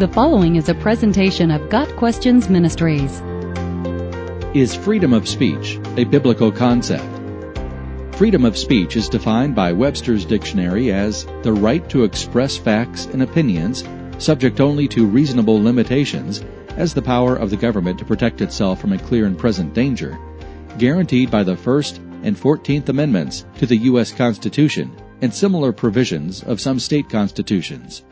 The following is a presentation of Got Questions Ministries. Is freedom of speech a biblical concept? Freedom of speech is defined by Webster's dictionary as the right to express facts and opinions, subject only to reasonable limitations, as the power of the government to protect itself from a clear and present danger, guaranteed by the First and Fourteenth Amendments to the U.S. Constitution and similar provisions of some state constitutions.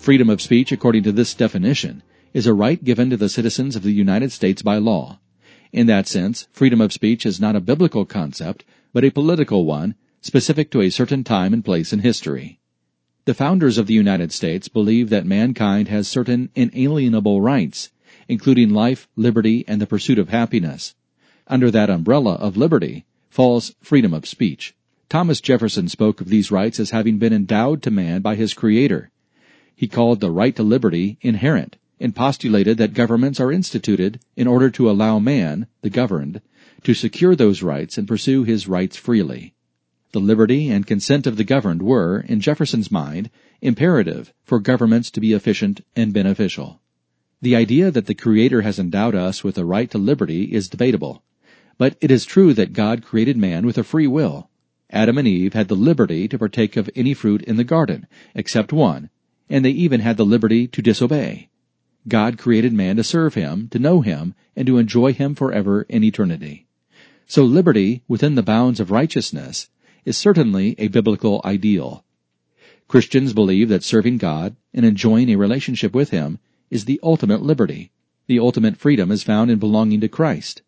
Freedom of speech, according to this definition, is a right given to the citizens of the United States by law. In that sense, freedom of speech is not a biblical concept, but a political one, specific to a certain time and place in history. The founders of the United States believed that mankind has certain inalienable rights, including life, liberty, and the pursuit of happiness. Under that umbrella of liberty falls freedom of speech. Thomas Jefferson spoke of these rights as having been endowed to man by his Creator, he called the right to liberty inherent, and postulated that governments are instituted in order to allow man, the governed, to secure those rights and pursue his rights freely. The liberty and consent of the governed were, in Jefferson's mind, imperative for governments to be efficient and beneficial. The idea that the Creator has endowed us with a right to liberty is debatable, but it is true that God created man with a free will. Adam and Eve had the liberty to partake of any fruit in the garden, except one, and they even had the liberty to disobey. God created man to serve him, to know him, and to enjoy him forever in eternity. So liberty, within the bounds of righteousness, is certainly a biblical ideal. Christians believe that serving God and enjoying a relationship with Him is the ultimate liberty. The ultimate freedom is found in belonging to Christ.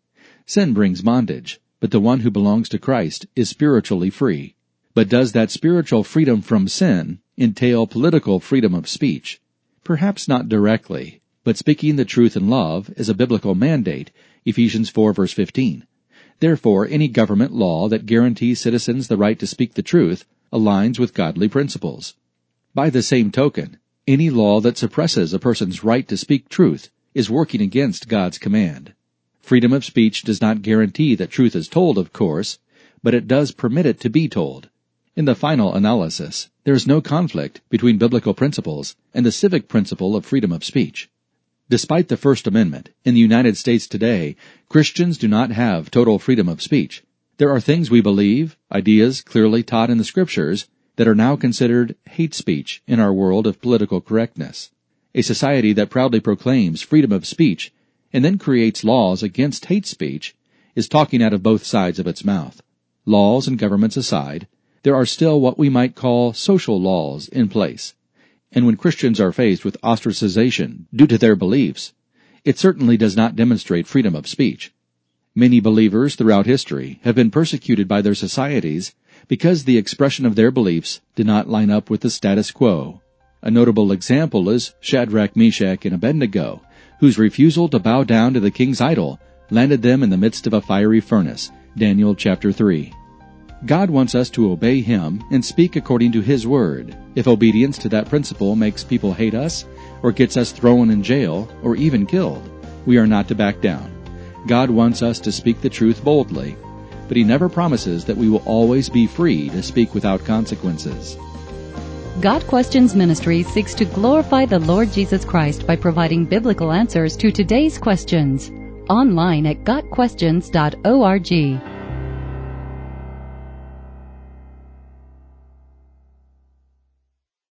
Sin brings bondage, but the one who belongs to Christ is spiritually free. But does that spiritual freedom from sin entail political freedom of speech? Perhaps not directly, but speaking the truth in love is a biblical mandate, Ephesians 4 verse 15. Therefore, any government law that guarantees citizens the right to speak the truth aligns with godly principles. By the same token, any law that suppresses a person's right to speak truth is working against God's command. Freedom of speech does not guarantee that truth is told, of course, but it does permit it to be told. In the final analysis, there is no conflict between biblical principles and the civic principle of freedom of speech. Despite the First Amendment, in the United States today, Christians do not have total freedom of speech. There are things we believe, ideas clearly taught in the Scriptures, that are now considered hate speech in our world of political correctness. A society that proudly proclaims freedom of speech and then creates laws against hate speech is talking out of both sides of its mouth. Laws and governments aside, there are still what we might call social laws in place. And when Christians are faced with ostracization due to their beliefs, it certainly does not demonstrate freedom of speech. Many believers throughout history have been persecuted by their societies because the expression of their beliefs did not line up with the status quo. A notable example is Shadrach, Meshach, and Abednego, whose refusal to bow down to the king's idol landed them in the midst of a fiery furnace. Daniel chapter 3. God wants us to obey Him and speak according to His Word. If obedience to that principle makes people hate us, or gets us thrown in jail, or even killed, we are not to back down. God wants us to speak the truth boldly, but He never promises that we will always be free to speak without consequences. Got Questions Ministry seeks to glorify the Lord Jesus Christ by providing biblical answers to today's questions. Online at GotQuestions.org.